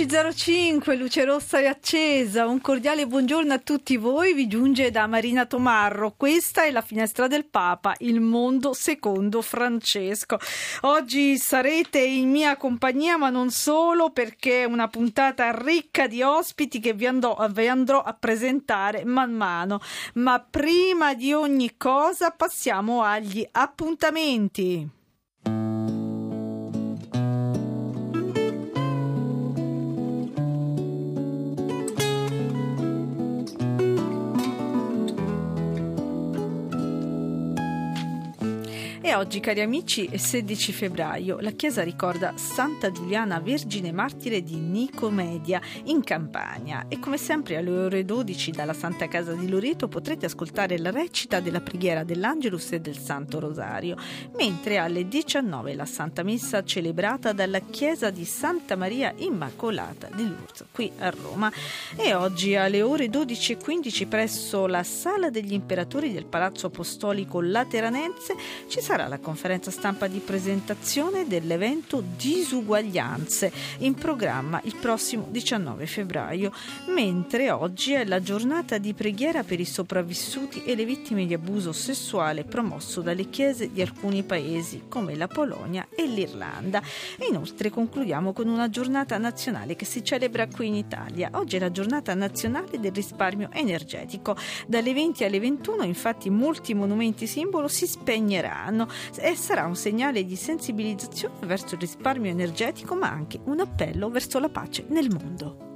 «11.05, luce rossa è accesa, un cordiale buongiorno a tutti voi, vi giunge da Marina Tomarro, questa è la finestra del Papa, il mondo secondo Francesco. Oggi sarete in mia compagnia, ma non solo, perché è una puntata ricca di ospiti che vi andrò, vi andrò a presentare man mano. Ma prima di ogni cosa passiamo agli appuntamenti. E oggi, cari amici, è 16 febbraio. La Chiesa ricorda Santa Giuliana Vergine Martire di Nicomedia in Campania. E come sempre alle ore 12 dalla Santa Casa di Loreto potrete ascoltare la recita della preghiera dell'Angelus e del Santo Rosario, mentre alle 19 la Santa Messa celebrata dalla Chiesa di Santa Maria Immacolata di Lourdes, qui a Roma. E oggi alle ore 12.15 presso la Sala degli Imperatori del Palazzo Apostolico Lateranense ci sarà sarà la conferenza stampa di presentazione dell'evento Disuguaglianze in programma il prossimo 19 febbraio, mentre oggi è la giornata di preghiera per i sopravvissuti e le vittime di abuso sessuale promosso dalle chiese di alcuni paesi come la Polonia e l'Irlanda. Inoltre concludiamo con una giornata nazionale che si celebra qui in Italia. Oggi è la giornata nazionale del risparmio energetico. Dalle 20 alle 21 infatti molti monumenti simbolo si spegneranno e sarà un segnale di sensibilizzazione verso il risparmio energetico ma anche un appello verso la pace nel mondo.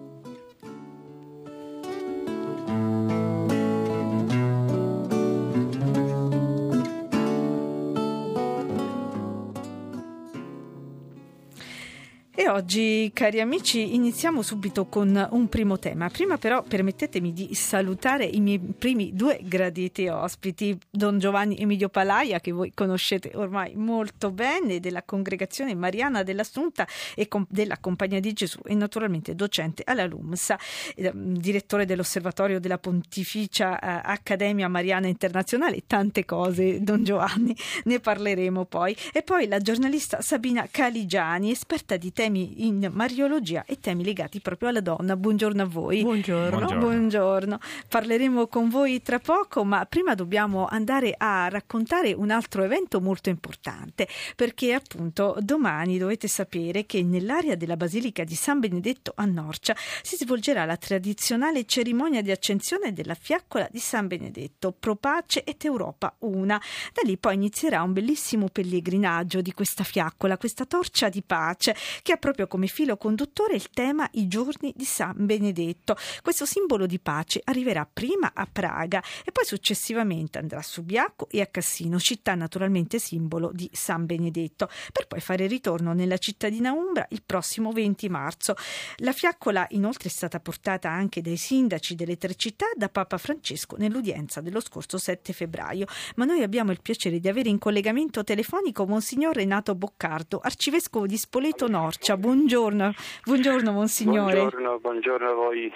E oggi, cari amici, iniziamo subito con un primo tema. Prima però permettetemi di salutare i miei primi due graditi ospiti, Don Giovanni Emilio Palaia, che voi conoscete ormai molto bene, della congregazione Mariana dell'Assunta e della Compagnia di Gesù e naturalmente docente alla LUMSA, eh, direttore dell'Osservatorio della Pontificia eh, Accademia Mariana Internazionale, tante cose, Don Giovanni, ne parleremo poi. E poi la giornalista Sabina Caligiani, esperta di temi in mariologia e temi legati proprio alla donna. Buongiorno a voi. Buongiorno. Buongiorno. Buongiorno. Parleremo con voi tra poco, ma prima dobbiamo andare a raccontare un altro evento molto importante, perché appunto domani dovete sapere che nell'area della Basilica di San Benedetto a Norcia si svolgerà la tradizionale cerimonia di accensione della fiaccola di San Benedetto, Pro Pace et Europa una. Da lì poi inizierà un bellissimo pellegrinaggio di questa fiaccola, questa torcia di pace che ha proprio come filo conduttore il tema I giorni di San Benedetto. Questo simbolo di pace arriverà prima a Praga e poi successivamente andrà a Subiaco e a Cassino, città naturalmente simbolo di San Benedetto, per poi fare ritorno nella cittadina Umbra il prossimo 20 marzo. La fiaccola inoltre è stata portata anche dai sindaci delle tre città da Papa Francesco nell'udienza dello scorso 7 febbraio, ma noi abbiamo il piacere di avere in collegamento telefonico Monsignor Renato Boccardo, arcivescovo di Spoleto Norcia. Buongiorno, buongiorno Monsignore. Buongiorno, buongiorno a voi.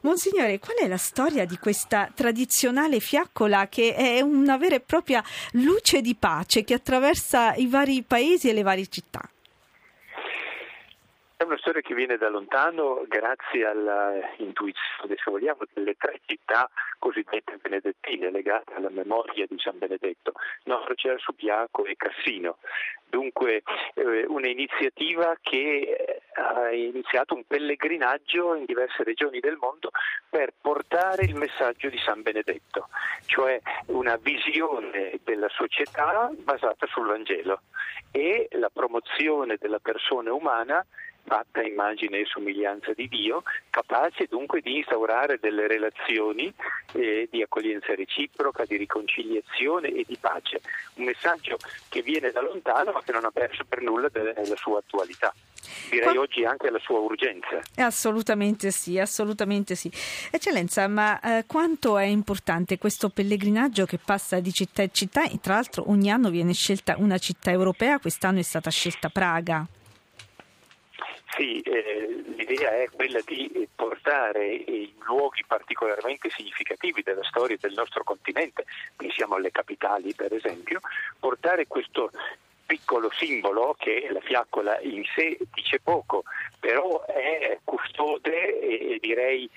Monsignore, qual è la storia di questa tradizionale fiaccola che è una vera e propria luce di pace che attraversa i vari paesi e le varie città? È una storia che viene da lontano grazie all'intuizione, se vogliamo, delle tre città cosiddette benedettine legate alla memoria di San Benedetto, Norcia, Subiaco e Cassino. Dunque eh, un'iniziativa che ha iniziato un pellegrinaggio in diverse regioni del mondo per portare il messaggio di San Benedetto, cioè una visione della società basata sul Vangelo e la promozione della persona umana fatta immagine e somiglianza di Dio, capace dunque di instaurare delle relazioni eh, di accoglienza reciproca, di riconciliazione e di pace. Un messaggio che viene da lontano ma che non ha perso per nulla della sua attualità direi Qua... oggi anche la sua urgenza. Assolutamente sì, assolutamente sì. Eccellenza, ma eh, quanto è importante questo pellegrinaggio che passa di città in città? Tra l'altro ogni anno viene scelta una città europea, quest'anno è stata scelta Praga. Sì, eh, l'idea è quella di portare i luoghi particolarmente significativi della storia del nostro continente, pensiamo alle capitali per esempio, portare questo piccolo simbolo che la fiaccola in sé dice poco, però è custode e direi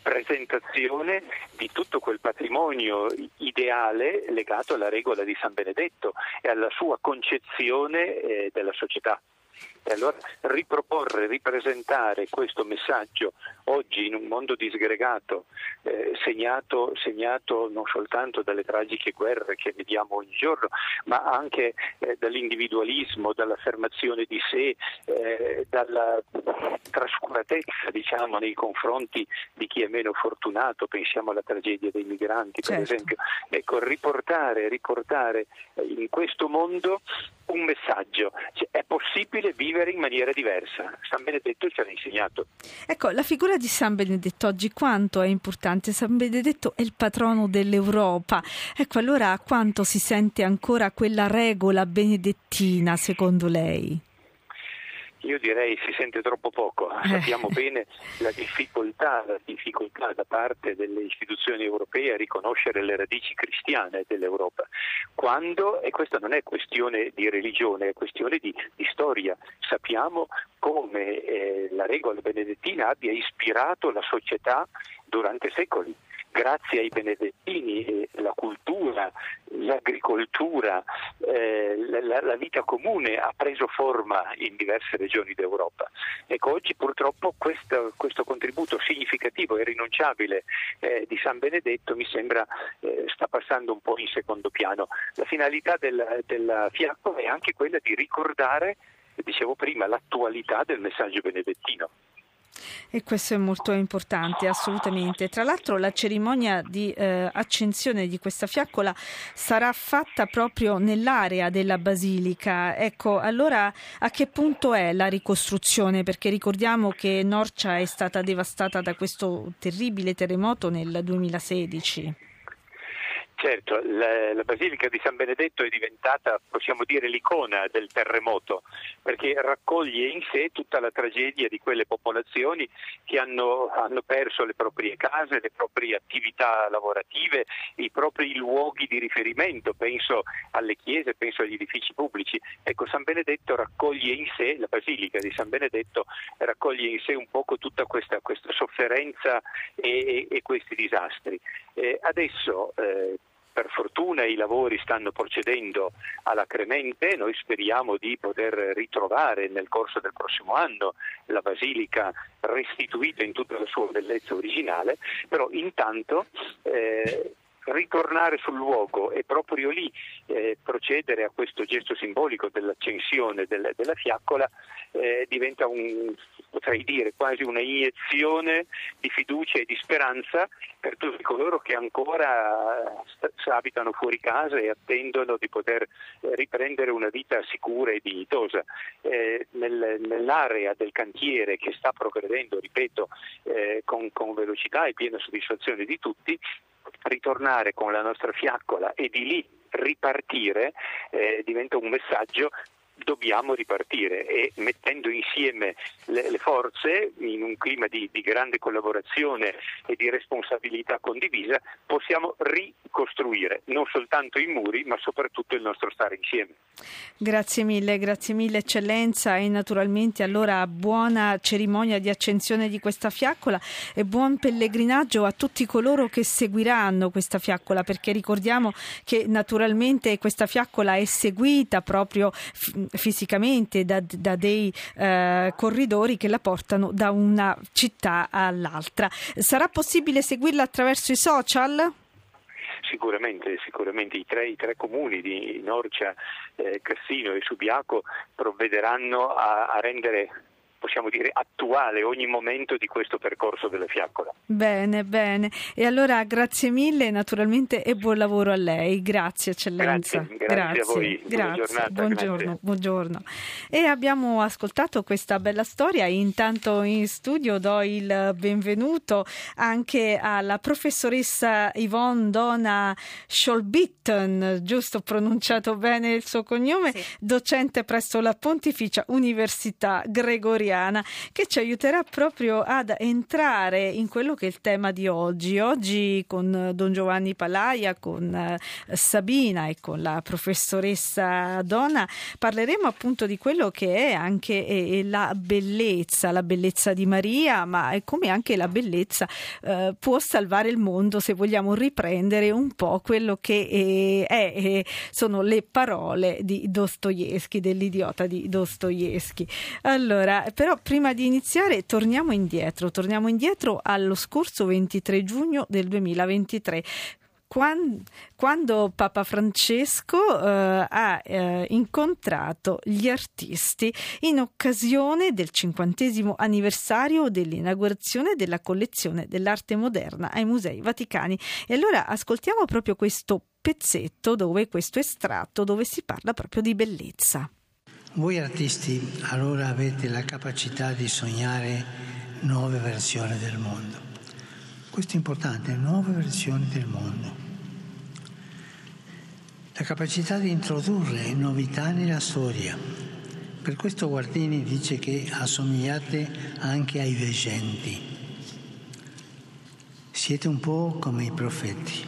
presentazione di tutto quel patrimonio ideale legato alla regola di San Benedetto e alla sua concezione eh, della società. E allora riproporre, ripresentare questo messaggio oggi in un mondo disgregato, eh, segnato, segnato, non soltanto dalle tragiche guerre che vediamo ogni giorno, ma anche eh, dall'individualismo, dall'affermazione di sé, eh, dalla trascuratezza diciamo, nei confronti di chi è meno fortunato, pensiamo alla tragedia dei migranti per certo. esempio. Ecco, riportare, riportare in questo mondo un messaggio, cioè, è possibile vivere in maniera diversa, San Benedetto ci ha insegnato. Ecco, la figura di San Benedetto oggi quanto è importante? San Benedetto è il patrono dell'Europa, ecco allora quanto si sente ancora quella regola benedettina secondo lei? Io direi si sente troppo poco, sappiamo bene la difficoltà, la difficoltà, da parte delle istituzioni europee a riconoscere le radici cristiane dell'Europa, quando, e questa non è questione di religione, è questione di, di storia, sappiamo come eh, la regola benedettina abbia ispirato la società durante secoli grazie ai benedettini la cultura, l'agricoltura, eh, la, la, vita comune ha preso forma in diverse regioni d'Europa. Ecco, oggi purtroppo questo, questo contributo significativo e rinunciabile eh, di San Benedetto mi sembra eh, sta passando un po' in secondo piano. La finalità del, della Fiacco è anche quella di ricordare, dicevo prima, l'attualità del messaggio benedettino. E questo è molto importante, assolutamente. Tra l'altro la cerimonia di eh, accensione di questa fiaccola sarà fatta proprio nell'area della basilica. Ecco, allora a che punto è la ricostruzione? Perché ricordiamo che Norcia è stata devastata da questo terribile terremoto nel 2016. Certo, la, la, Basilica di San Benedetto è diventata, possiamo dire, l'icona del terremoto, perché raccoglie in sé tutta la tragedia di quelle popolazioni che hanno, hanno perso le proprie case, le proprie attività lavorative, i propri luoghi di riferimento, penso alle chiese, penso agli edifici pubblici. Ecco, San Benedetto raccoglie in sé, la Basilica di San Benedetto raccoglie in sé un poco tutta questa, questa sofferenza e, e, e, questi disastri. Eh, adesso eh, per fortuna i lavori stanno procedendo alacremente, noi speriamo di poter ritrovare nel corso del prossimo anno la basilica restituita in tutta la sua bellezza originale, però intanto eh, ritornare sul luogo e proprio lì eh, procedere a questo gesto simbolico dell'accensione del, della fiaccola eh, diventa un, potrei dire, quasi una iniezione di fiducia e di speranza per tutti coloro che ancora st- abitano fuori casa e attendono di poter eh, riprendere una vita sicura e dignitosa. Eh, nel, nell'area del cantiere che sta progredendo, ripeto, eh, con, con velocità e piena soddisfazione di tutti, ritornare con la nostra fiaccola e di lì ripartire eh, diventa un messaggio dobbiamo ripartire e mettendo insieme le, le forze in un clima di, di, grande collaborazione e di responsabilità condivisa possiamo ricostruire non soltanto i muri ma soprattutto il nostro stare insieme. Grazie mille, grazie mille eccellenza e naturalmente allora buona cerimonia di accensione di questa fiaccola e buon pellegrinaggio a tutti coloro che seguiranno questa fiaccola perché ricordiamo che naturalmente questa fiaccola è seguita proprio fisicamente da, da dei eh, corridori che la portano da una città all'altra. Sarà possibile seguirla attraverso i social? Sicuramente, sicuramente i, tre, i tre, comuni di Norcia, eh, Cassino e Subiaco provvederanno a, a rendere possiamo dire, attuale ogni momento di questo percorso delle fiaccola. Bene, bene. E allora grazie mille naturalmente e buon lavoro a lei. Grazie eccellenza. Grazie, grazie, grazie. a voi. Grazie. Giornata, buongiorno, grazie. buongiorno. E abbiamo ascoltato questa bella storia. Intanto in studio do il benvenuto anche alla professoressa Yvonne Dona Scholbitten, giusto pronunciato bene il suo cognome, sì. docente presso la Pontificia Università Gregoriana italiana che ci aiuterà proprio ad entrare in quello che è il tema di oggi. Oggi con Don Giovanni Palaia, con eh, Sabina e con la professoressa Donna parleremo appunto di quello che è anche eh, la bellezza, la bellezza di Maria, ma è come anche la bellezza eh, può salvare il mondo se vogliamo riprendere un po' quello che è, è, sono le parole di Dostoevsky, dell'idiota di Dostoevsky. Allora, però prima di iniziare torniamo indietro, torniamo indietro allo scorso 23 giugno del 2023 quando Papa Francesco eh, ha eh, incontrato gli artisti in occasione del cinquantesimo anniversario dell'inaugurazione della collezione dell'arte moderna ai Musei Vaticani. E allora ascoltiamo proprio questo pezzetto dove questo estratto dove si parla proprio di bellezza. Voi artisti allora avete la capacità di sognare nuove versioni del mondo. Questo è importante, nuove versioni del mondo. La capacità di introdurre novità nella storia. Per questo Guardini dice che assomigliate anche ai veggenti. Siete un po' come i profeti.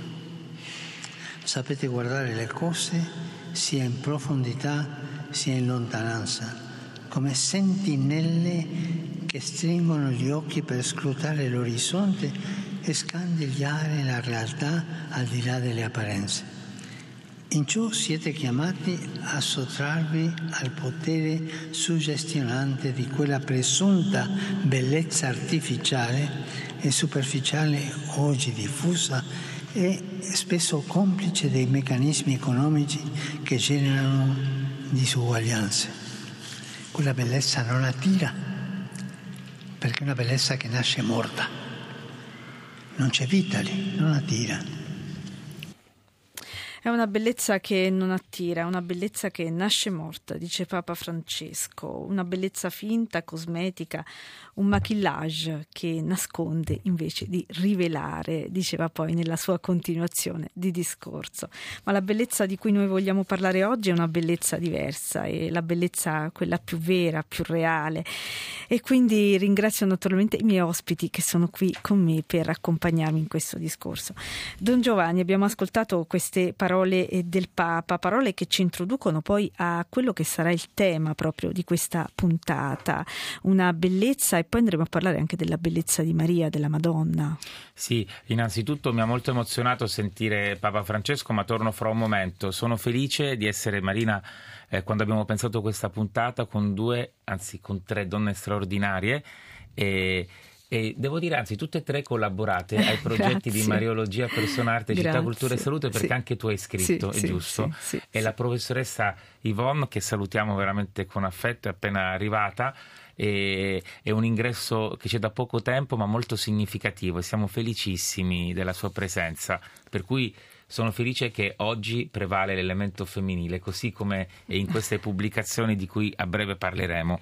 Sapete guardare le cose sia in profondità sia in lontananza, come sentinelle che stringono gli occhi per scrutare l'orizzonte e scandigliare la realtà al di là delle apparenze. In ciò siete chiamati a sottrarvi al potere suggestionante di quella presunta bellezza artificiale e superficiale oggi diffusa e spesso complice dei meccanismi economici che generano disuguaglianze. Quella bellezza non attira, perché è una bellezza che nasce morta. Non c'è vita lì, non attira. È una bellezza che non attira, una bellezza che nasce morta, dice Papa Francesco, una bellezza finta, cosmetica, un maquillage che nasconde invece di rivelare, diceva poi nella sua continuazione di discorso. Ma la bellezza di cui noi vogliamo parlare oggi è una bellezza diversa, è la bellezza quella più vera, più reale. E quindi ringrazio naturalmente i miei ospiti che sono qui con me per accompagnarmi in questo discorso. Don Giovanni, abbiamo ascoltato queste parole parole del Papa, parole che ci introducono poi a quello che sarà il tema proprio di questa puntata, una bellezza e poi andremo a parlare anche della bellezza di Maria, della Madonna. Sì, innanzitutto mi ha molto emozionato sentire Papa Francesco, ma torno fra un momento. Sono felice di essere Marina eh, quando abbiamo pensato questa puntata con due, anzi con tre donne straordinarie. E e devo dire, anzi, tutte e tre collaborate ai progetti di Mariologia Personarte, Città, Cultura e Salute, perché sì. anche tu hai scritto, sì, è sì, giusto? e la professoressa Yvonne, che salutiamo veramente con affetto, è appena arrivata. E, è un ingresso che c'è da poco tempo, ma molto significativo e siamo felicissimi della sua presenza. Per cui sono felice che oggi prevale l'elemento femminile, così come in queste pubblicazioni di cui a breve parleremo.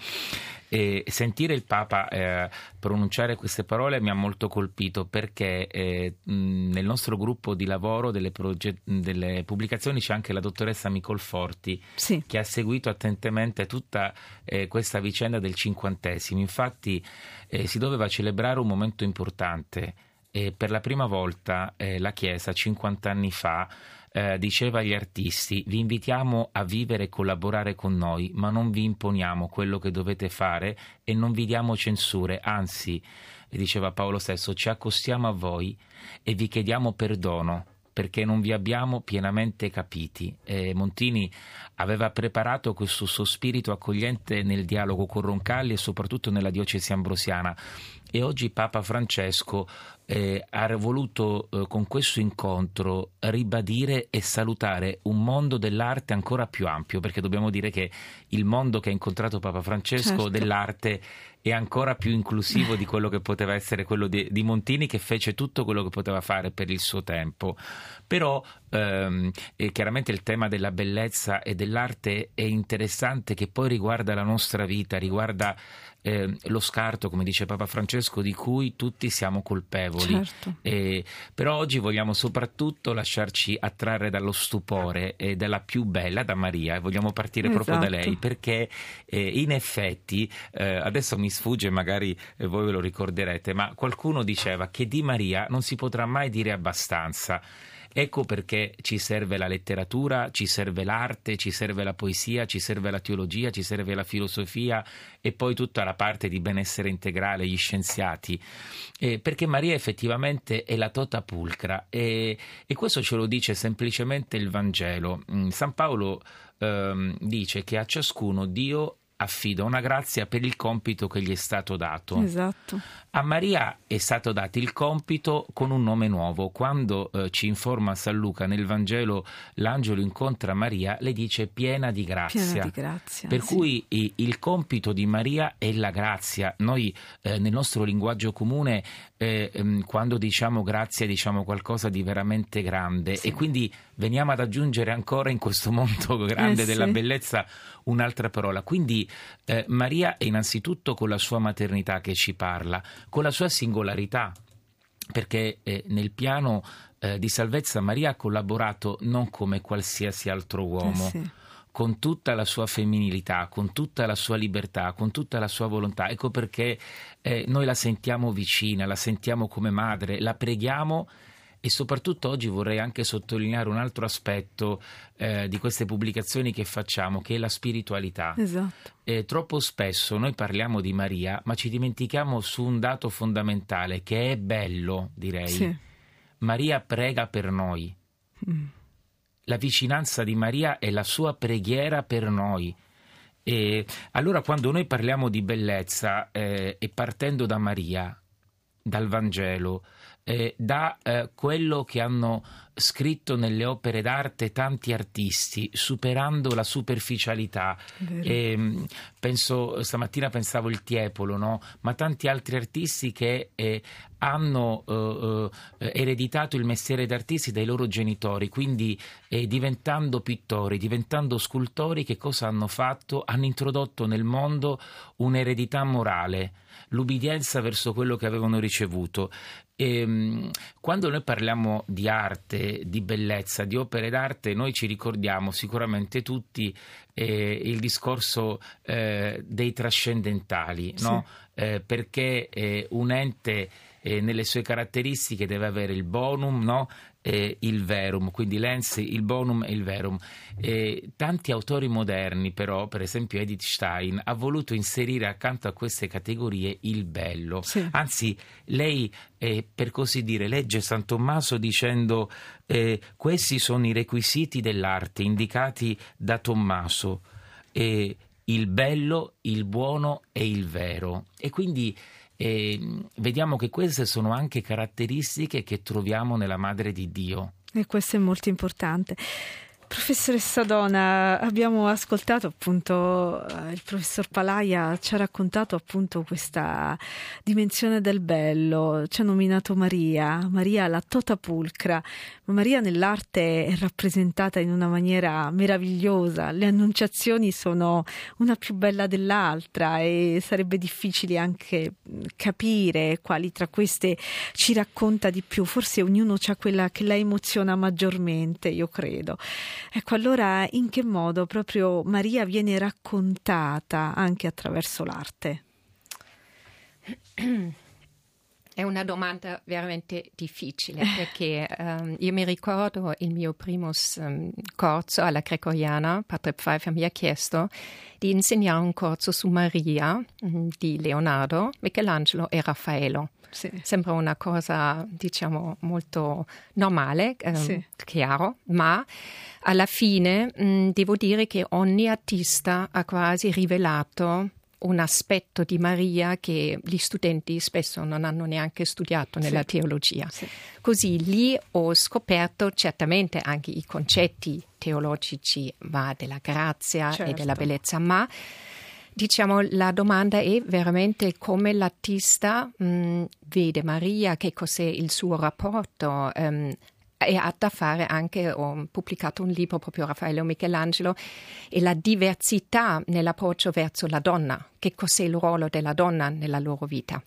E sentire il Papa eh, pronunciare queste parole mi ha molto colpito perché eh, nel nostro gruppo di lavoro delle, proget- delle, pubblicazioni c'è anche la dottoressa Micol Forti sì. che ha seguito attentamente tutta eh, questa vicenda del cinquantesimo. Infatti eh, si doveva celebrare un momento importante e per la prima volta eh, la Chiesa 50 anni fa eh, diceva agli artisti vi invitiamo a vivere e collaborare con noi ma non vi imponiamo quello che dovete fare e non vi diamo censure anzi diceva Paolo stesso ci accostiamo a voi e vi chiediamo perdono perché non vi abbiamo pienamente capiti. E Montini aveva preparato questo suo spirito accogliente nel dialogo con Roncalli e soprattutto nella diocesi ambrosiana e oggi Papa Francesco eh, ha voluto eh, con questo incontro ribadire e salutare un mondo dell'arte ancora più ampio, perché dobbiamo dire che il mondo che ha incontrato Papa Francesco certo. dell'arte è ancora più inclusivo di quello che poteva essere quello di, di, Montini che fece tutto quello che poteva fare per il suo tempo. Però ehm, chiaramente il tema della bellezza e dell'arte è interessante che poi riguarda la nostra vita, riguarda eh, lo scarto, come dice Papa Francesco, di cui tutti siamo colpevoli. Certo. Eh, però oggi vogliamo soprattutto lasciarci attrarre dallo stupore e dalla più bella, da Maria, e vogliamo partire esatto. proprio da lei, esatto. perché eh, in effetti, eh, adesso mi sfugge, magari eh, voi ve lo ricorderete, ma qualcuno diceva che di Maria non si potrà mai dire abbastanza. Ecco perché ci serve la letteratura, ci serve l'arte, ci serve la poesia, ci serve la teologia, ci serve la filosofia e poi tutta la parte di benessere integrale, gli scienziati. Eh, perché Maria effettivamente è la tota pulcra e, e questo ce lo dice semplicemente il Vangelo. Mm, San Paolo ehm, dice che a ciascuno Dio affida una grazia per il compito che gli è stato dato. Esatto. A Maria è stato dato il compito con un nome nuovo. Quando eh, ci informa San Luca nel Vangelo, l'angelo incontra Maria, le dice piena di grazia. Piena di grazia per sì. cui i, il compito di Maria è la grazia. Noi eh, nel nostro linguaggio comune, eh, quando diciamo grazia, diciamo qualcosa di veramente grande sì. e quindi veniamo ad aggiungere ancora in questo mondo grande eh, della sì. bellezza un'altra parola. Quindi eh, Maria è innanzitutto con la sua maternità che ci parla, con la sua singolarità, perché eh, nel piano eh, di salvezza Maria ha collaborato non come qualsiasi altro uomo. Eh sì. Con tutta la sua femminilità, con tutta la sua libertà, con tutta la sua volontà. Ecco perché eh, noi la sentiamo vicina, la sentiamo come madre, la preghiamo e soprattutto oggi vorrei anche sottolineare un altro aspetto eh, di queste pubblicazioni che facciamo, che è la spiritualità. Esatto. Eh, troppo spesso noi parliamo di Maria, ma ci dimentichiamo su un dato fondamentale che è bello, direi. Sì. Maria prega per noi. Mm. La vicinanza di Maria è la sua preghiera per noi. E allora quando noi parliamo di bellezza eh, e partendo da Maria, dal Vangelo, eh, da eh, quello che hanno scritto nelle opere d'arte tanti artisti, superando la superficialità. E, ehm, penso, stamattina pensavo il Tiepolo, no? ma tanti altri artisti che eh, hanno eh, eh, ereditato il mestiere d'artisti dai loro genitori, quindi eh, diventando pittori, diventando scultori, che cosa hanno fatto? Hanno introdotto nel mondo un'eredità morale l'ubbidienza verso quello che avevano ricevuto. E, ehm, quando noi parliamo di arte, di bellezza, di opere d'arte, noi ci ricordiamo sicuramente tutti eh, il discorso eh, dei trascendentali, sì. no? eh, perché eh, un ente eh, nelle sue caratteristiche deve avere il bonum, no? Eh, il verum, quindi l'ens, il bonum e il verum. Eh, tanti autori moderni, però, per esempio Edith Stein, ha voluto inserire accanto a queste categorie il bello. Sì. Anzi, lei, eh, per così dire, legge San Tommaso dicendo eh, questi sono i requisiti dell'arte indicati da Tommaso. il bello, il buono e il vero. E quindi e vediamo che queste sono anche caratteristiche che troviamo nella Madre di Dio. E questo è molto importante. Professoressa Dona, abbiamo ascoltato appunto eh, il professor Palaia ci ha raccontato appunto questa dimensione del bello, ci ha nominato Maria, Maria la tota pulcra, ma Maria nell'arte è rappresentata in una maniera meravigliosa, le annunciazioni sono una più bella dell'altra e sarebbe difficile anche capire quali tra queste ci racconta di più, forse ognuno ha quella che la emoziona maggiormente, io credo. Ecco, allora in che modo proprio Maria viene raccontata anche attraverso l'arte? È una domanda veramente difficile perché um, io mi ricordo il mio primo um, corso alla Gregoriana, Padre Pfeiffer mi ha chiesto di insegnare un corso su Maria um, di Leonardo, Michelangelo e Raffaello. Sì. Sembra una cosa, diciamo, molto normale, ehm, sì. chiaro, ma alla fine mh, devo dire che ogni artista ha quasi rivelato un aspetto di Maria che gli studenti spesso non hanno neanche studiato nella sì. teologia. Sì. Così lì ho scoperto certamente anche i concetti teologici ma della grazia certo. e della bellezza, ma diciamo la domanda è veramente come l'artista mh, vede Maria, che cos'è il suo rapporto. Um, e ha da fare anche, ho pubblicato un libro proprio Raffaello Michelangelo, e la diversità nell'approccio verso la donna, che cos'è il ruolo della donna nella loro vita.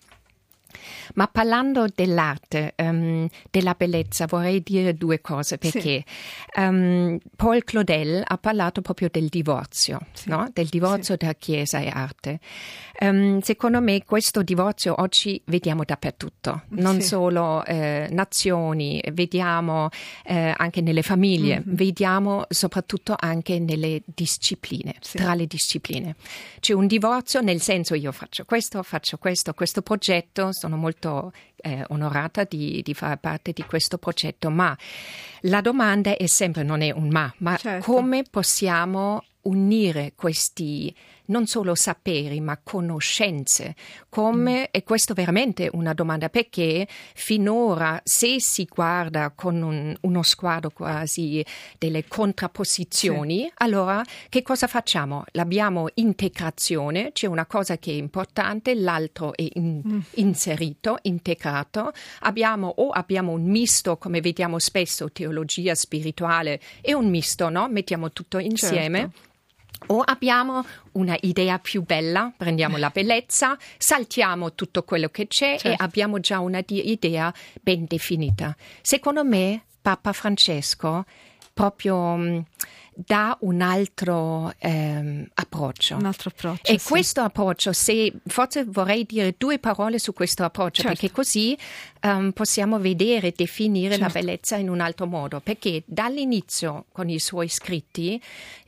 Ma parlando dell'arte, um, della bellezza, vorrei dire due cose perché sì. um, Paul Claudel ha parlato proprio del divorzio, sì. no? del divorzio sì. tra Chiesa e arte. Um, secondo me questo divorzio oggi vediamo dappertutto, non solo eh, nazioni, vediamo eh, anche nelle famiglie, mm-hmm. vediamo soprattutto anche nelle discipline, tra le discipline. C'è un divorzio nel senso io faccio questo, faccio questo, questo progetto, sono molto eh, onorata di, di, fare parte di questo progetto, ma la domanda è sempre, non è un ma, ma certo. come possiamo unire questi non solo saperi ma conoscenze. Come, mm. e questo è veramente una domanda perché finora se si guarda con un, uno sguardo quasi delle contrapposizioni, sì. allora che cosa facciamo? L'abbiamo integrazione, c'è una cosa che è importante, l'altro è in, mm. inserito, integrato. Abbiamo o abbiamo un misto, come vediamo spesso, teologia spirituale e un misto, no? Mettiamo tutto insieme. Certo o abbiamo una idea più bella, prendiamo la bellezza, saltiamo tutto quello che c'è certo. e abbiamo già un'idea ben definita. Secondo me Papa Francesco proprio mm, dà un altro ehm, approccio. Un altro approccio. E sì. questo approccio, se, forse vorrei dire due parole su questo approccio, certo. perché così um, possiamo vedere e definire certo. la bellezza in un altro modo. Perché dall'inizio, con i suoi scritti,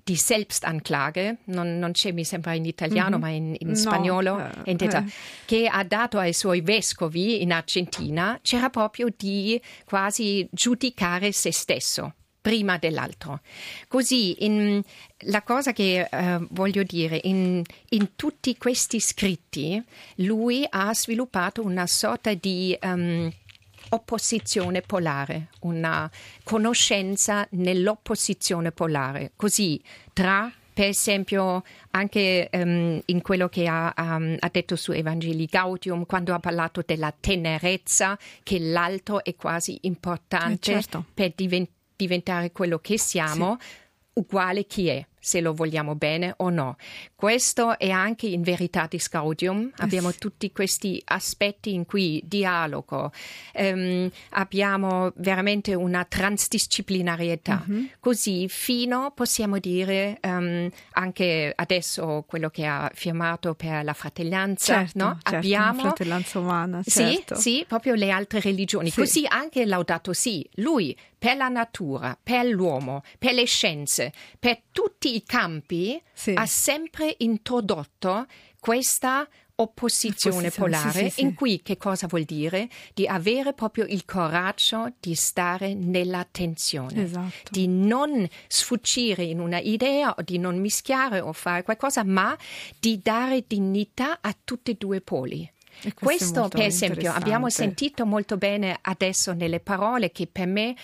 di Selbstanklage, non, non c'è mi sembra in italiano, mm-hmm. ma in, in spagnolo, no. eh, eh. che ha dato ai suoi vescovi in Argentina, c'era proprio di quasi giudicare se stesso prima dell'altro. Così, in, la cosa che uh, voglio dire, in, in, tutti questi scritti, lui ha sviluppato una sorta di um, opposizione polare, una conoscenza nell'opposizione polare. Così, tra per esempio anche um, in quello che ha, um, ha, detto su Evangeli Gaudium, quando ha parlato della tenerezza, che l'altro è quasi importante eh certo. per diventare diventare quello che siamo, sì. uguale chi è se lo vogliamo bene o no. Questo è anche in Veritatis Gaudium, abbiamo yes. tutti questi aspetti in cui dialogo, ehm, abbiamo veramente una transdisciplinarietà, mm-hmm. così fino possiamo dire um, anche adesso quello che ha firmato per la fratellanza, certo, no? certo, abbiamo fratellanza umana, certo. sì, sì, proprio le altre religioni, sì. così anche Laudato Si, lui per la natura, per l'uomo, per le scienze, per tutti i campi sì. ha sempre introdotto questa opposizione, polare, sì, sì, in cui che cosa vuol dire? Di avere proprio il coraggio di stare nella tensione, esatto. di non sfuggire in una idea o di non mischiare o fare qualcosa, ma di dare dignità a tutti e due i poli. Questo, questo per esempio, abbiamo sentito molto bene adesso nelle parole che per me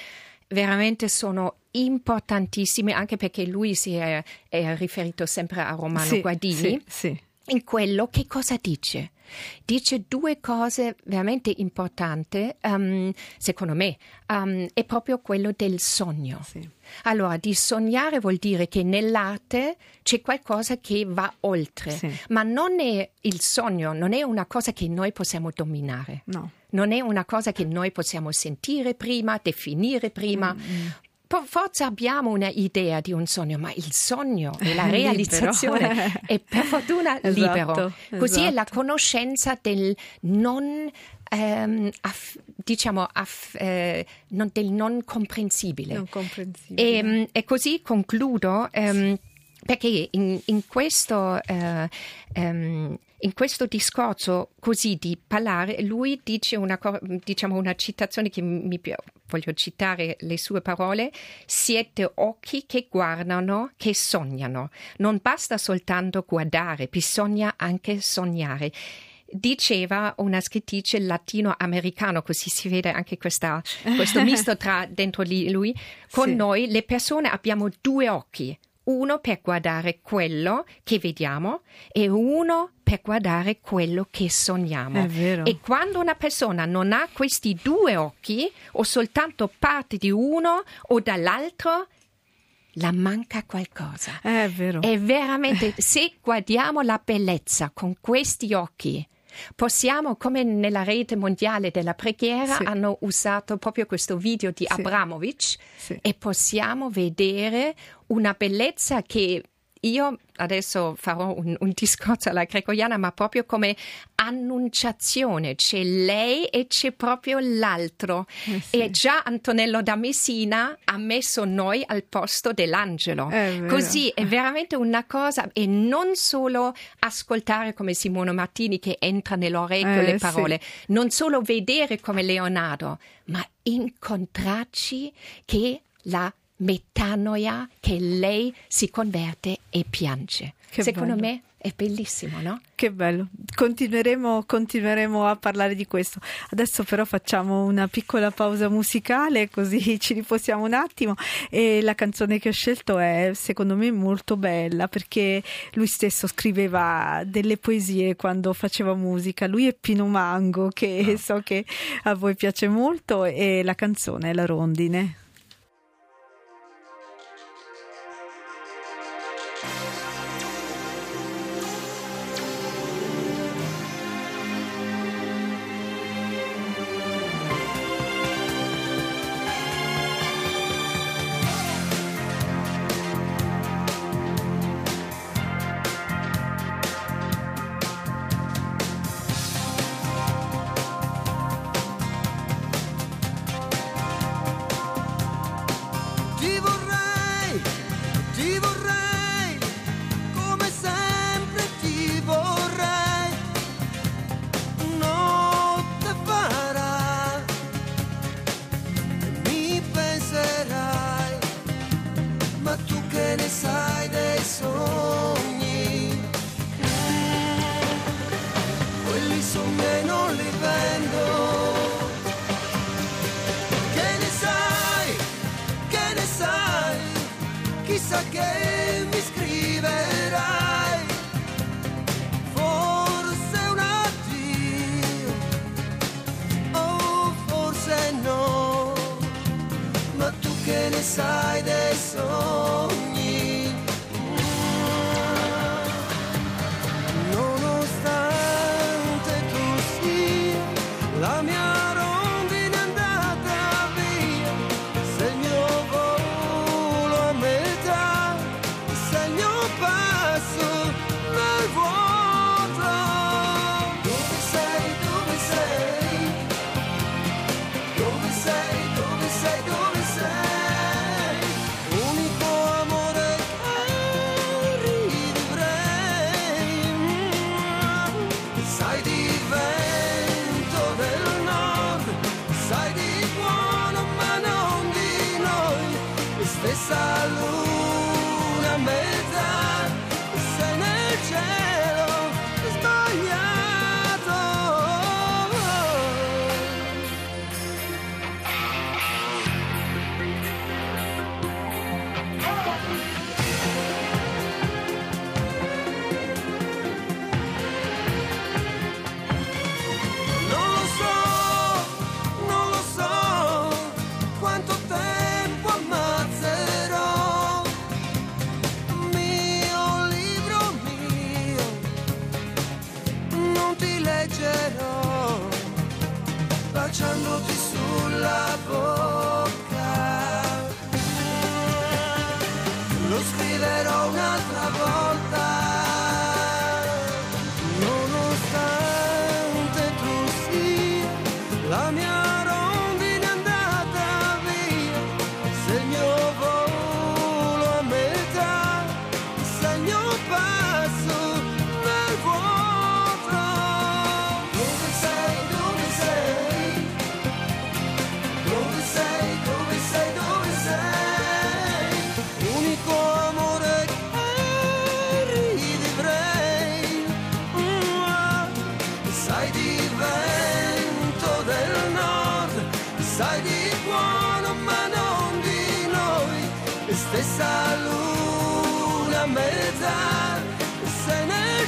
veramente sono importantissime, anche perché lui si è, è riferito sempre a Romano sì, Guardini. Sì, sì. In quello che cosa dice? Dice due cose veramente importanti, um, secondo me, um, è proprio quello del sogno. Sì. Allora, di sognare vuol dire che nell'arte c'è qualcosa che va oltre, sì. ma non è il sogno, non è una cosa che noi possiamo dominare. No. Non è una cosa che noi possiamo sentire prima, definire prima. Mm-hmm forse abbiamo un'idea di un sogno, ma il sogno e la realizzazione è per fortuna esatto, libero. Così esatto. è la conoscenza del non, ehm, aff, diciamo, aff, eh, non, del non comprensibile. Non comprensibile. E, e, così concludo. Ehm, perché in, in questo, um, in questo discorso così di parlare, lui dice una, diciamo una citazione che mi voglio citare le sue parole, siete occhi che guardano, che sognano. Non basta soltanto guardare, bisogna anche sognare diceva una scrittrice latinoamericana, così si vede anche questa, questo misto tra dentro lui, con sì. noi le persone abbiamo due occhi, uno per guardare quello che vediamo e uno per guardare quello che sogniamo. E quando una persona non ha questi due occhi o soltanto parte di uno o dall'altro, la manca qualcosa. È vero. È veramente, se guardiamo la bellezza con questi occhi, possiamo, come nella rete mondiale della preghiera, sì. hanno usato proprio questo video di sì. Abramovic sì. e possiamo vedere una bellezza che io adesso farò un, un, discorso alla gregoriana, ma proprio come annunciazione. C'è lei e c'è proprio l'altro. Eh sì. E già Antonello da Messina ha messo noi al posto dell'angelo. È Così è veramente una cosa, e non solo ascoltare come Simone Martini che entra nell'orecchio eh, le parole, sì. non solo vedere come Leonardo, ma incontrarci che la metanoia che lei si converte e piange. Che Secondo bello. me è bellissimo, no? Che bello. Continueremo, continueremo, a parlare di questo. Adesso però facciamo una piccola pausa musicale così ci riposiamo un attimo e la canzone che ho scelto è secondo me molto bella perché lui stesso scriveva delle poesie quando faceva musica. Lui è Pino Mango che no. so che a voi piace molto e la canzone è La rondine. questa luna mezza se nel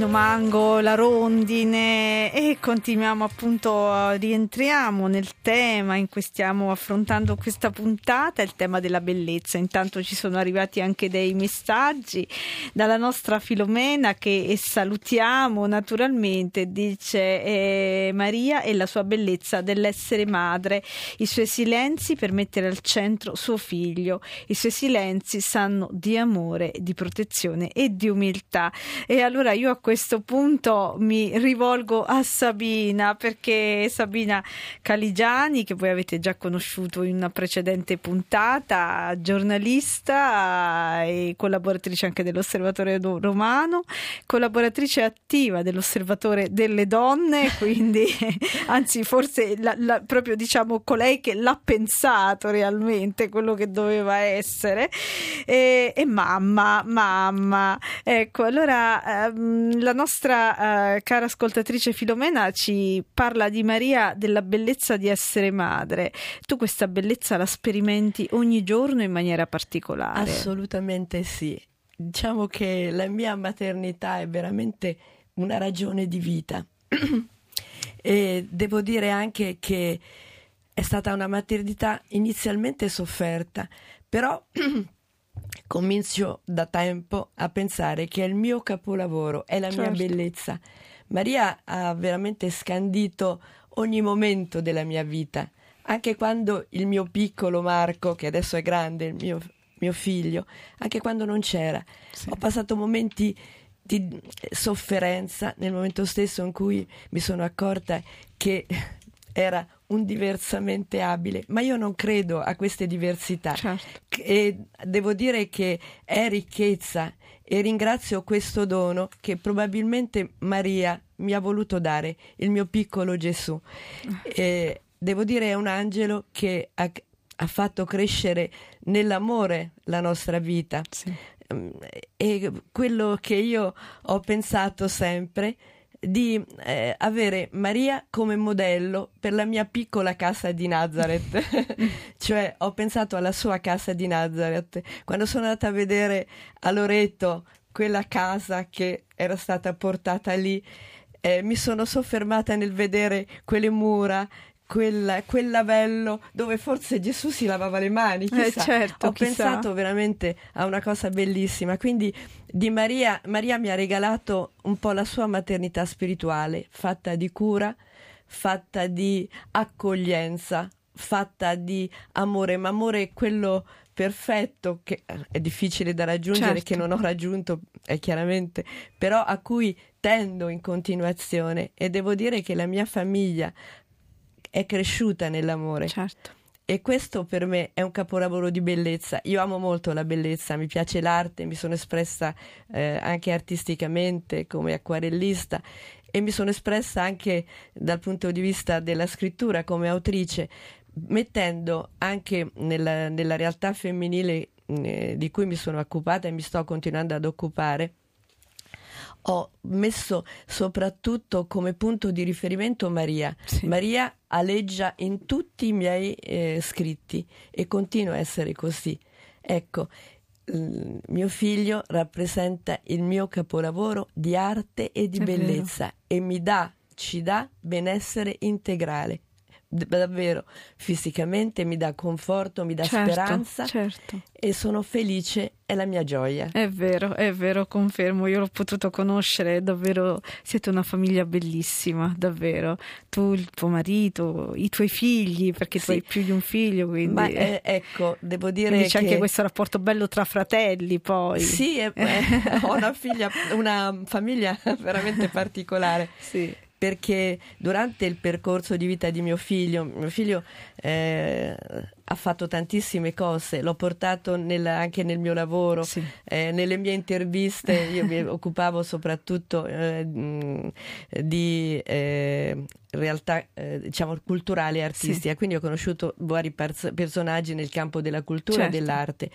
Pino Mango, la rondine e continuiamo appunto, rientriamo nel tema in cui stiamo affrontando questa puntata, il tema della bellezza. Intanto ci sono arrivati anche dei messaggi dalla nostra Filomena che salutiamo naturalmente, dice eh, Maria e la sua bellezza dell'essere madre, i suoi silenzi per mettere al centro suo figlio, i suoi silenzi sanno di amore, di protezione e di umiltà. E allora io a questo punto mi rivolgo a Sabina perché Sabina Caligiani, che voi avete già conosciuto in una precedente puntata, giornalista e collaboratrice anche dell'Osservatore Romano, collaboratrice attiva dell'Osservatore delle Donne, quindi anzi forse la, la, proprio diciamo colei che l'ha pensato realmente quello che doveva essere e, e mamma, mamma. Ecco, allora ehm, la nostra eh, cara ascoltatrice Filomena ci parla di Maria della bellezza di essere madre. Tu questa bellezza la sperimenti ogni giorno in maniera particolare? Assolutamente sì. Diciamo che la mia maternità è veramente una ragione di vita. e devo dire anche che è stata una maternità inizialmente sofferta, però comincio da tempo a pensare che è il mio capolavoro, è la certo. mia bellezza. Maria ha veramente scandito ogni momento della mia vita, anche quando il mio piccolo Marco, che adesso è grande, il mio, mio figlio, anche quando non c'era, sì. ho passato momenti di sofferenza nel momento stesso in cui mi sono accorta che era un diversamente abile, ma io non credo a queste diversità certo. e devo dire che è ricchezza e ringrazio questo dono che probabilmente Maria mi ha voluto dare, il mio piccolo Gesù. E devo dire è un angelo che ha, ha fatto crescere nell'amore la nostra vita. Sì. E quello che io ho pensato sempre di eh, avere Maria come modello per la mia piccola casa di Nazareth, cioè ho pensato alla sua casa di Nazareth. Quando sono andata a vedere a Loreto quella casa che era stata portata lì, eh, mi sono soffermata nel vedere quelle mura, quel, quel, lavello dove forse Gesù si lavava le mani. Eh certo, Ho chissà. pensato veramente a una cosa bellissima. Quindi di Maria, Maria mi ha regalato un po' la sua maternità spirituale, fatta di cura, fatta di accoglienza, fatta di amore, ma amore è quello perfetto che è difficile da raggiungere, certo. che non ho raggiunto eh, chiaramente, però a cui tendo in continuazione e devo dire che la mia famiglia è cresciuta nell'amore. Certo. E questo per me è un capolavoro di bellezza. Io amo molto la bellezza, mi piace l'arte, mi sono espressa eh, anche artisticamente come acquarellista e mi sono espressa anche dal punto di vista della scrittura come autrice, mettendo anche nella, nella realtà femminile eh, di cui mi sono occupata e mi sto continuando ad occupare ho messo soprattutto come punto di riferimento Maria. Sì. Maria aleggia in tutti i miei eh, scritti e continua a essere così. Ecco, mio figlio rappresenta il mio capolavoro di arte e di È bellezza vero. e mi dà, ci dà benessere integrale davvero fisicamente mi dà conforto, mi dà certo, speranza certo. e sono felice, è la mia gioia. È vero, è vero, confermo, io l'ho potuto conoscere, davvero siete una famiglia bellissima, davvero. Tu, il tuo marito, i tuoi figli, perché sì. tu hai più di un figlio, quindi... Ma eh, ecco, devo dire quindi c'è che... anche questo rapporto bello tra fratelli poi. Sì, eh, ho una figlia, una famiglia veramente particolare. Sì perché durante il percorso di vita di mio figlio, mio figlio eh, ha fatto tantissime cose, l'ho portato nel, anche nel mio lavoro, Sì. eh, nelle mie interviste io mi occupavo soprattutto eh, di eh, realtà eh, diciamo culturali e artistica, quindi ho conosciuto vari pers- personaggi nel campo della cultura Certo. e dell'arte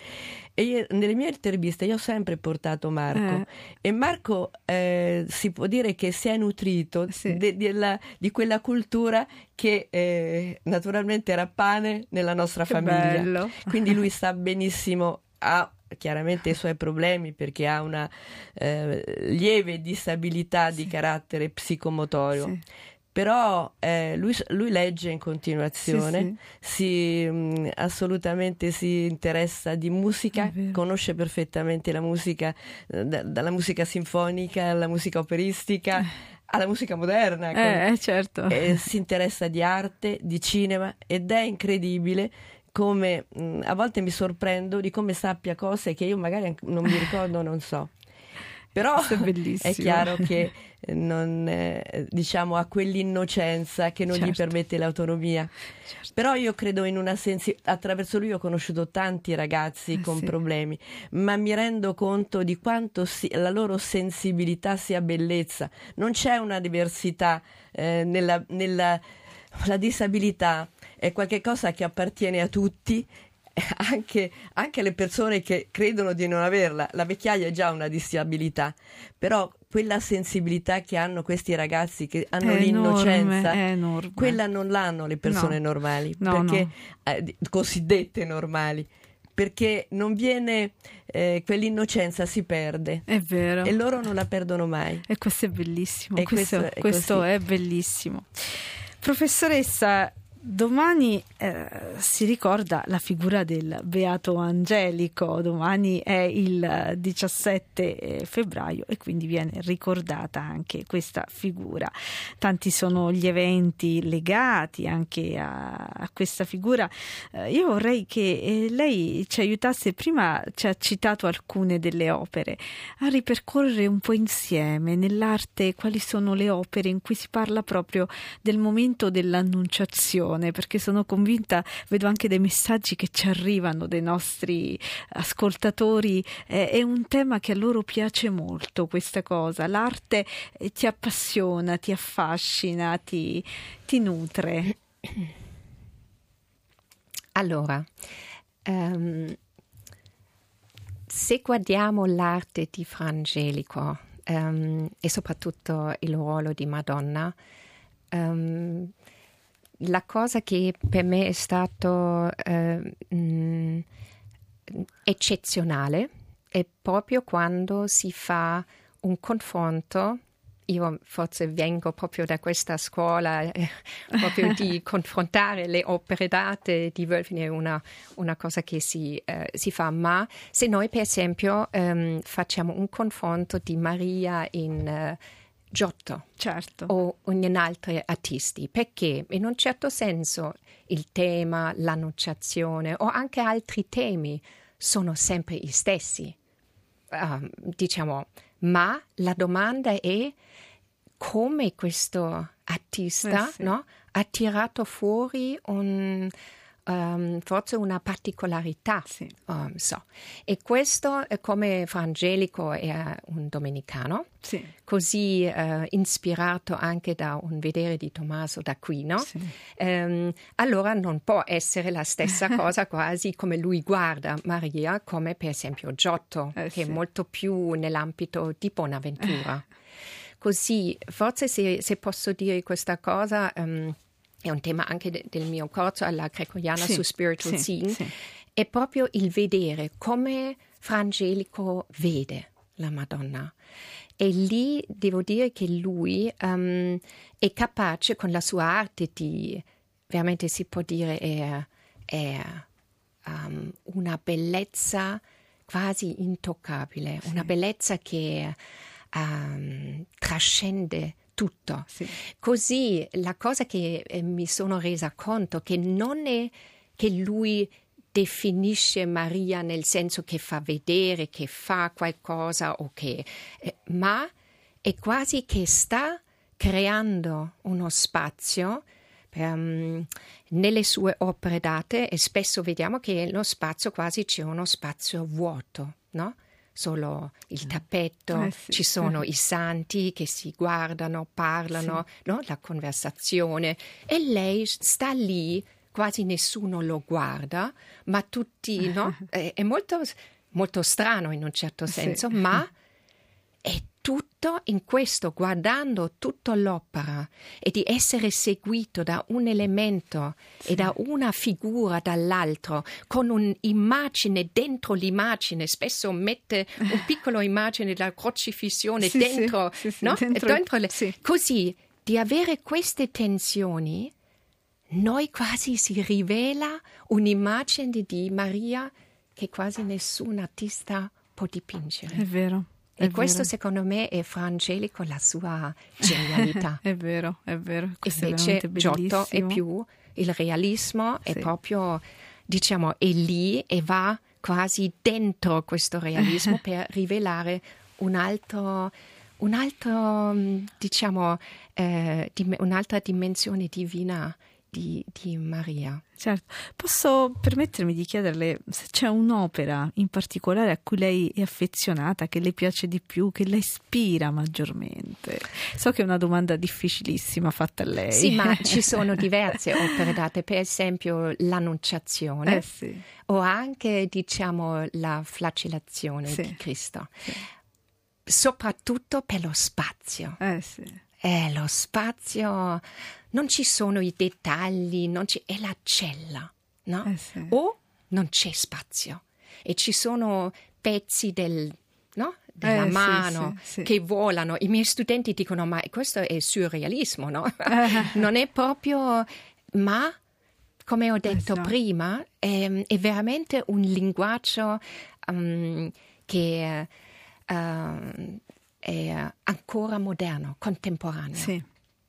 e io- nelle mie interviste io ho sempre portato Marco e Marco eh, si può dire che si è nutrito Sì. de- della- di quella cultura che eh, naturalmente era pane nella nostra Che famiglia. bello. Quindi lui sta benissimo, ha chiaramente i suoi problemi perché ha una eh, lieve disabilità di Sì. carattere psicomotorio. Sì. Però eh, lui, lui legge in continuazione, Sì, si, mh, assolutamente si interessa di musica, conosce perfettamente la musica, eh, da- dalla musica sinfonica alla musica operistica alla musica moderna. con- Eh, eh, certo. eh, si interessa di arte, di cinema ed è incredibile come mh, a volte mi sorprendo di come sappia cose che io magari non mi ricordo, non so. Però è è chiaro che eh, non, eh, diciamo, ha quell'innocenza che non gli Certo. permette l'autonomia. Però io credo in una sensibilità, attraverso lui ho conosciuto tanti ragazzi Eh, con sì. problemi, ma mi rendo conto di quanto si- la loro sensibilità sia bellezza. Non c'è una diversità eh, nella, nella la disabilità, è qualcosa che appartiene a tutti. Anche, anche le persone che credono di non averla, la vecchiaia è già una disabilità, però quella sensibilità che hanno questi ragazzi che hanno È l'innocenza, enorme, quella non l'hanno le persone No. normali, No, perché no. eh, cosiddette normali, perché non viene eh, quell'innocenza si perde È vero. e loro non la perdono mai. E questo è bellissimo, questo, questo è questo è bellissimo. Professoressa, domani eh, si ricorda la figura del Beato Angelico, domani è il 17 febbraio e quindi viene ricordata anche questa figura. Tanti sono gli eventi legati anche a, a questa figura. Eh, io vorrei che eh, lei ci aiutasse, prima ci ha citato alcune delle opere, a ripercorrere un po' insieme nell'arte quali sono le opere in cui si parla proprio del momento dell'annunciazione, perché sono convinta, vedo anche dei messaggi che ci arrivano dai nostri ascoltatori, eh, è un tema che a loro piace molto questa cosa, l'arte eh, ti appassiona, ti affascina, ti, ti nutre. Allora, ehm, se guardiamo l'arte di Frangelico ehm, e soprattutto il ruolo di Madonna, ehm, la cosa che per me è stato eh, mh, eccezionale è proprio quando si fa un confronto. Io forse vengo proprio da questa scuola eh, proprio di confrontare le opere d'arte di Wölfing è una, una cosa che si, eh, si fa, ma se noi per esempio ehm, facciamo un confronto di Maria in eh, Giotto Certo. o in altri artisti, perché in un certo senso il tema, l'annunciazione o anche altri temi sono sempre gli stessi, um, diciamo, ma la domanda è come questo artista Eh sì. no, ha tirato fuori un, um, forse una particolarità. Sì. um, so. E questo, eh, come Frangelico è un domenicano, Sì. così eh, ispirato anche da un vedere di Tommaso d'Aquino, Sì. ehm, allora non può essere la stessa cosa quasi come lui guarda Maria, come per esempio Giotto, Eh, che è molto più nell'ambito di Bonaventura. Così, forse se, se posso dire questa cosa, ehm, è un tema anche de- del mio corso alla Gregoriana Sì, su Spiritual sì, Seeing, sì. è proprio il vedere come Frangelico vede la Madonna. E lì devo dire che lui ehm, è capace con la sua arte di, veramente si può dire, è, è um, una bellezza quasi intoccabile, una bellezza che um, trascende tutto. Sì. Così la cosa che eh, mi sono resa conto che non è che lui definisce Maria nel senso che fa vedere, che fa qualcosa o che, eh, ma è quasi che sta creando uno spazio um, nelle sue opere d'arte e spesso vediamo che nello spazio quasi c'è uno spazio vuoto, no? Solo il tappeto, Eh sì. ci sono i santi che si guardano, parlano, no? la conversazione e lei sta lì, quasi nessuno lo guarda, ma tutti, no? È, è molto, molto strano in un certo Sì. senso, ma è tutto in questo, guardando tutta l'opera e di essere seguito da un elemento e da una figura dall'altro, con un'immagine dentro l'immagine, spesso mette un piccolo immagine della crocifissione Sì, dentro, sì, sì, sì, no? dentro- Dentro le- sì. Così, di avere queste tensioni, noi quasi si rivela un'immagine di Maria che quasi nessun artista può dipingere. È vero. E è questo vero. secondo me è Fra Angelico la sua genialità. È vero, è vero. Questo è Invece veramente Giotto è più il realismo, è Sì. proprio, diciamo, è lì e va quasi dentro questo realismo per rivelare un altro, un altro mm, diciamo, eh, dim- un'altra dimensione divina di, di Maria. Certo, posso permettermi di chiederle se c'è un'opera in particolare a cui lei è affezionata, che le piace di più, che la ispira maggiormente? So che è una domanda difficilissima fatta a lei. Sì, ma ci sono diverse opere d'arte, per esempio l'Annunciazione Eh sì. o anche, diciamo, la flagellazione Sì. di Cristo. Soprattutto per lo spazio. Eh sì. Eh, lo spazio, non ci sono i dettagli, non ci- è la cella, no? Eh sì. O non c'è spazio e ci sono pezzi del, no? della Eh, mano sì, sì. che volano. I miei studenti dicono: Ma questo è surrealismo, no? non è proprio. Ma, come ho detto so. prima, è, è veramente un linguaggio um, che um, è ancora moderno, contemporaneo. Sì,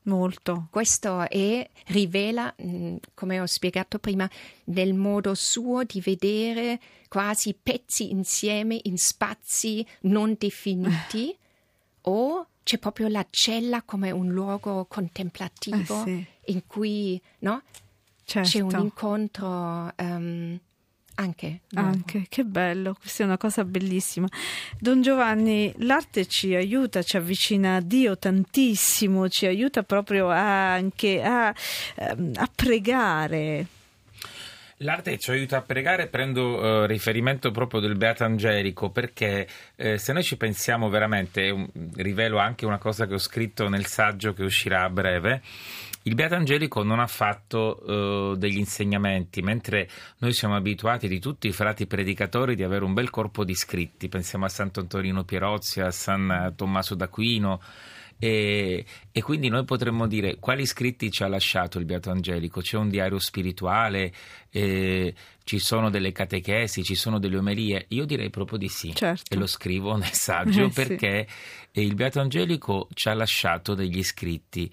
molto. Questo è, rivela, mh, come ho spiegato prima, nel modo suo di vedere quasi pezzi insieme in spazi non definiti o c'è proprio la cella come un luogo contemplativo Eh sì. in cui no, Certo. c'è un incontro ehm, anche. Anche, che bello, questa è una cosa bellissima. Don Giovanni, l'arte ci aiuta, ci avvicina a Dio tantissimo, ci aiuta proprio a- anche a, ehm, a pregare. L'arte ci aiuta a pregare, prendo eh, riferimento proprio del Beato Angelico, perché eh, se noi ci pensiamo veramente, un- rivelo anche una cosa che ho scritto nel saggio che uscirà a breve, il Beato Angelico non ha fatto eh, degli insegnamenti, mentre noi siamo abituati di tutti i frati predicatori di avere un bel corpo di scritti, pensiamo a Sant'Antonino Pierozzi, a San Tommaso d'Aquino, e, e quindi noi potremmo dire quali scritti ci ha lasciato il Beato Angelico? C'è un diario spirituale, eh, ci sono delle catechesi, ci sono delle omelie? Io direi proprio di sì. Certo. E lo scrivo nel saggio Eh, sì. perché eh, il Beato Angelico ci ha lasciato degli scritti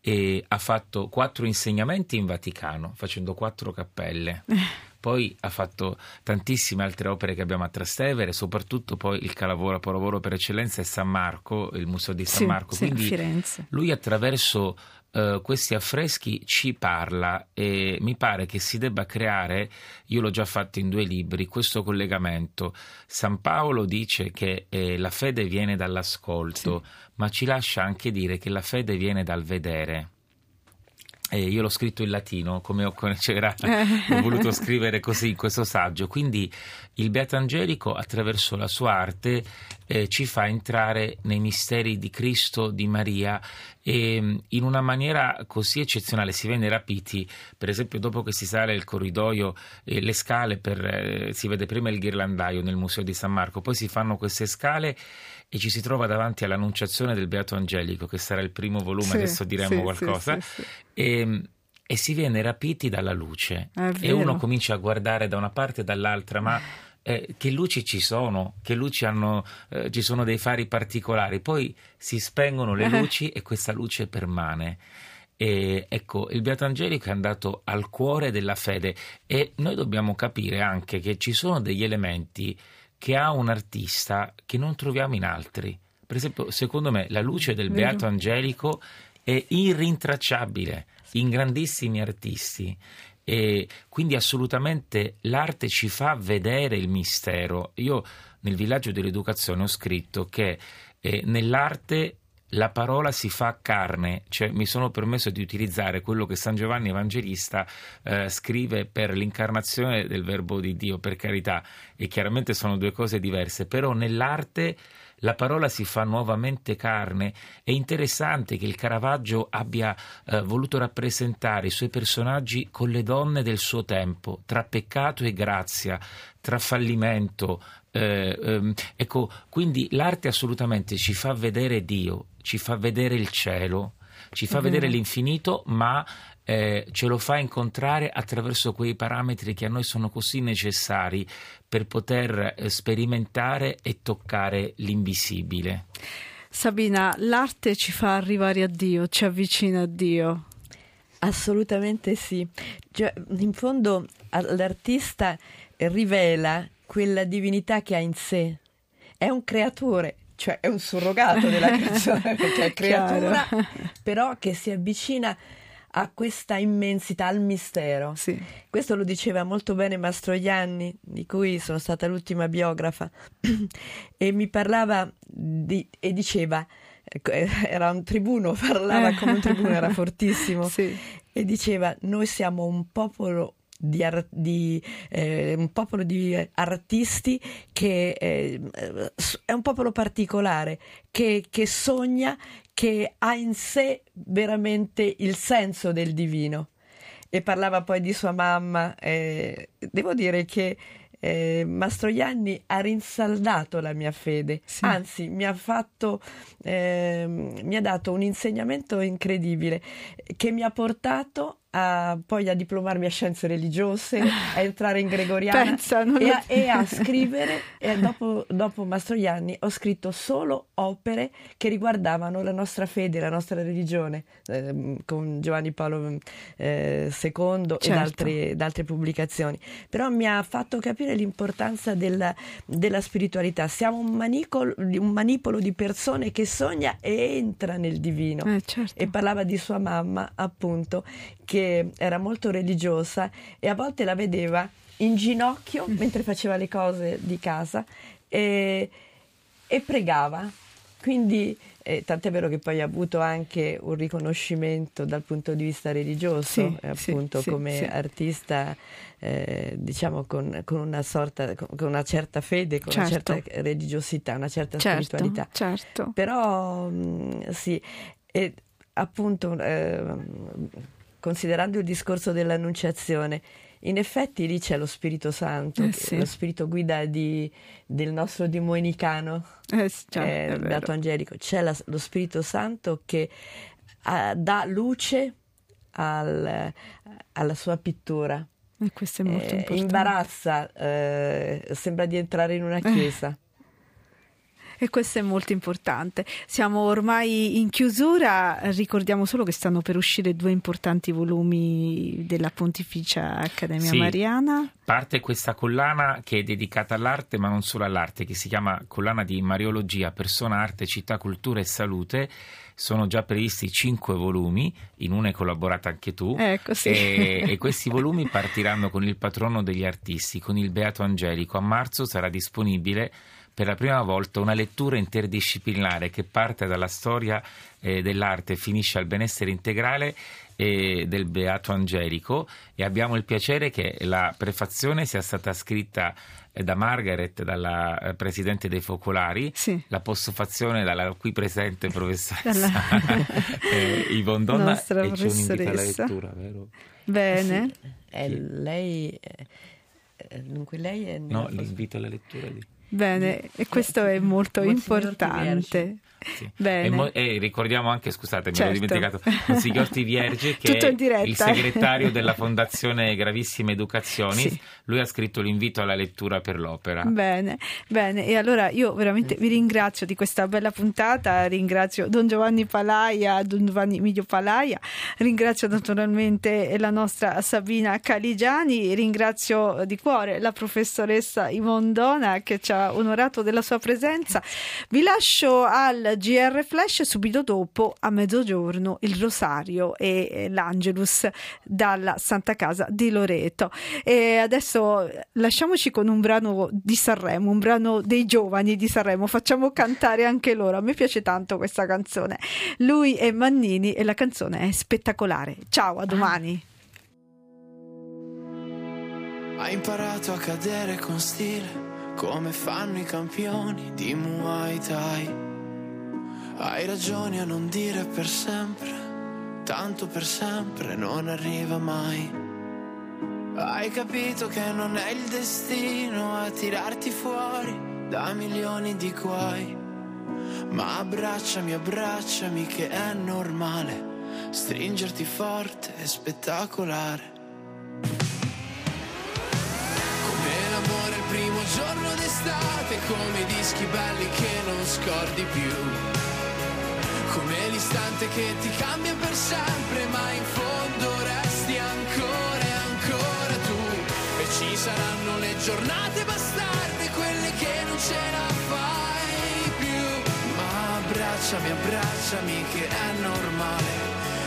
e ha fatto quattro insegnamenti in Vaticano, facendo quattro cappelle. Poi ha fatto tantissime altre opere che abbiamo a Trastevere, soprattutto poi il capolavoro capolavoro per eccellenza è San Marco, il Museo di San Sì, Marco. sì, Quindi Firenze. lui attraverso eh, questi affreschi ci parla e mi pare che si debba creare, io l'ho già fatto in due libri, questo collegamento. San Paolo dice che eh, la fede viene dall'ascolto, ma ci lascia anche dire che la fede viene dal vedere. E io l'ho scritto in latino, come ho, c'era, ho voluto scrivere così in questo saggio. Quindi il Beato Angelico, attraverso la sua arte, eh, ci fa entrare nei misteri di Cristo, di Maria, e mh, in una maniera così eccezionale. Si viene rapiti, per esempio, dopo che si sale il corridoio, eh, le scale, per, eh, si vede prima il ghirlandaio nel Museo di San Marco, poi si fanno queste scale e ci si trova davanti all'Annunciazione del Beato Angelico, che sarà il primo volume, Sì, adesso diremo sì, qualcosa. sì, sì, sì. E, e si viene rapiti dalla luce e uno comincia a guardare da una parte e dall'altra, ma eh, che luci ci sono, che luci hanno, eh, ci sono dei fari particolari, poi si spengono le Eh. luci e questa luce permane. E ecco, il Beato Angelico è andato al cuore della fede e noi dobbiamo capire anche che ci sono degli elementi che ha un artista che non troviamo in altri. Per esempio, secondo me, la luce del Vero. Beato Angelico è irrintracciabile in grandissimi artisti. E quindi assolutamente l'arte ci fa vedere il mistero. Io nel villaggio dell'educazione ho scritto che eh, nell'arte la parola si fa carne, cioè mi sono permesso di utilizzare quello che San Giovanni Evangelista eh, scrive per l'incarnazione del verbo di Dio, per carità, e chiaramente sono due cose diverse, però nell'arte la parola si fa nuovamente carne. È interessante che il Caravaggio abbia eh, voluto rappresentare i suoi personaggi con le donne del suo tempo, tra peccato e grazia, tra fallimento. Eh, ehm, ecco, quindi l'arte assolutamente ci fa vedere Dio, ci fa vedere il cielo, ci fa vedere l'infinito, ma eh, ce lo fa incontrare attraverso quei parametri che a noi sono così necessari per poter eh, sperimentare e toccare l'invisibile. Sabina, l'arte ci fa arrivare a Dio, ci avvicina a Dio. Assolutamente sì. Cioè, in fondo l'artista rivela quella divinità che ha in sé. È un creatore, cioè è un surrogato della creazione, perché è creatura, però che si avvicina a questa immensità, al mistero. Sì. Questo lo diceva molto bene Mastroianni, di cui sono stata l'ultima biografa, e mi parlava di, e diceva, ecco, era un tribuno, parlava come un tribuno, era fortissimo, Sì. e diceva, noi siamo un popolo di, ar- di, eh, un popolo di artisti che eh, è un popolo particolare, che, che sogna, che ha in sé veramente il senso del divino. E parlava poi di sua mamma. eh, devo dire che eh, Mastroianni ha rinsaldato la mia fede, Sì. anzi mi ha fatto, ehm, mi ha dato un insegnamento incredibile che mi ha portato a, poi a diplomarmi a scienze religiose, a entrare in gregoriana Pensa, e, lo- a, e a scrivere, e dopo, dopo Mastroianni ho scritto solo opere che riguardavano la nostra fede, la nostra religione, ehm, con Giovanni Paolo eh, II Certo. ed altre, altre pubblicazioni. Però mi ha fatto capire l'importanza della, della spiritualità. Siamo un, manicolo- un manipolo di persone che sogna e entra nel divino Eh, certo. e parlava di sua mamma, appunto, che era molto religiosa e a volte la vedeva in ginocchio mentre faceva le cose di casa e, e pregava. Quindi, eh, tant'è vero che poi ha avuto anche un riconoscimento dal punto di vista religioso, Sì, eh, appunto sì, come sì. artista, eh, diciamo con, con una sorta, con, con una certa fede, con una Certo. certa religiosità, una certa Certo, spiritualità. certo. Però mh, sì, e appunto ehm, considerando il discorso dell'annunciazione, in effetti lì c'è lo Spirito Santo, Eh sì. lo spirito guida di- del nostro domenicano, Eh, già, eh. Beato Angelico. C'è la- lo Spirito Santo che ah, dà luce al- alla sua pittura. E questo è molto Eh, importante. imbarazza, eh, sembra di entrare in una chiesa. E questo è molto importante. Siamo ormai in chiusura, ricordiamo solo che stanno per uscire due importanti volumi della Pontificia Accademia Sì. Mariana. Parte questa collana che è dedicata all'arte, ma non solo all'arte, che si chiama Collana di Mariologia, Persona, Arte, Città, Cultura e Salute. Sono già previsti cinque volumi, in uno hai collaborato anche tu. Ecco, sì. E, e questi volumi partiranno con il patrono degli artisti, con il Beato Angelico. A marzo sarà disponibile per la prima volta una lettura interdisciplinare che parte dalla storia eh, dell'arte e finisce al benessere integrale eh, del Beato Angelico e abbiamo il piacere che la prefazione sia stata scritta eh, da Margaret, dalla eh, Presidente dei Focolari, Sì. la postfazione dalla qui presente professoressa Dalla- eh, Yvonne Donna Nostra e c'è un invito alla professoressa. lettura, vero? Bene. Sì, è lei, eh, eh, dunque lei è No, l'invito alla lettura lì. Bene, e questo è molto importante. Sì. Bene. E, mo- e ricordiamo anche, scusate, mi Certo. ero dimenticato, Monsignor Vierge che è il segretario della Fondazione Gravissime Educazioni. Sì. Lui ha scritto l'invito alla lettura per l'opera. Bene, bene, e allora io veramente vi ringrazio di questa bella puntata, ringrazio Don Giovanni Palaia, Don Giovanni Emilio Palaia, ringrazio naturalmente la nostra Sabina Caligiani, ringrazio di cuore la professoressa Ivondona che ci ha onorato della sua presenza. Vi lascio al GR Flash subito dopo a mezzogiorno il Rosario e l'Angelus dalla Santa Casa di Loreto. E adesso lasciamoci con un brano di Sanremo, un brano dei giovani di Sanremo, facciamo cantare anche loro. A me piace tanto questa canzone. Lui è Mannini e la canzone è spettacolare. Ciao, a domani. Hai imparato a cadere con stile come fanno i campioni di Muay Thai. Hai ragione a non dire per sempre, tanto per sempre non arriva mai. Hai capito che non è il destino a tirarti fuori da milioni di guai. Ma abbracciami, abbracciami che è normale, stringerti forte e spettacolare. primo giorno d'estate, come i dischi belli che non scordi più. Come l'istante che ti cambia per sempre, ma in fondo resti ancora e ancora tu. E ci saranno le giornate bastarde, quelle che non ce la fai più. Ma abbracciami, abbracciami che è normale.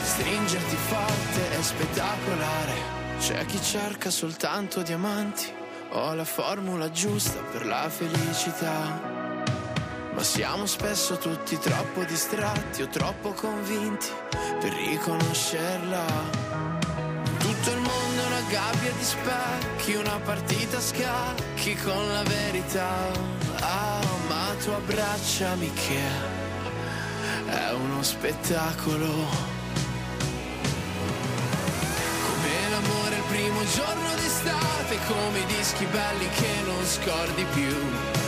Stringerti forte è spettacolare. C'è chi cerca soltanto diamanti ho la formula giusta per la felicità. Ma siamo spesso tutti troppo distratti o troppo convinti per riconoscerla. Tutto il mondo è una gabbia di specchi, una partita a scacchi con la verità. Ah, ma tu abbracciami che è uno spettacolo. primo giorno d'estate come i dischi belli che non scordi più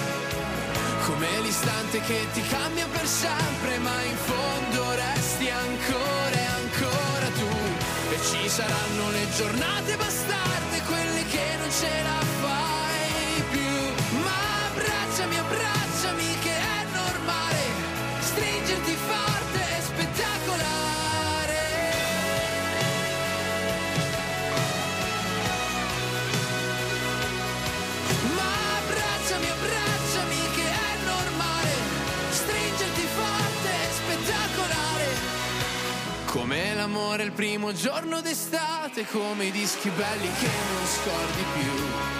come l'istante che ti cambia per sempre ma in fondo resti ancora e ancora tu. E ci saranno le giornate bastarde quelle che non ce la fai più. Ma abbracciami abbracciami che Come l'amore il primo giorno d'estate, come i dischi belli che non scordi più.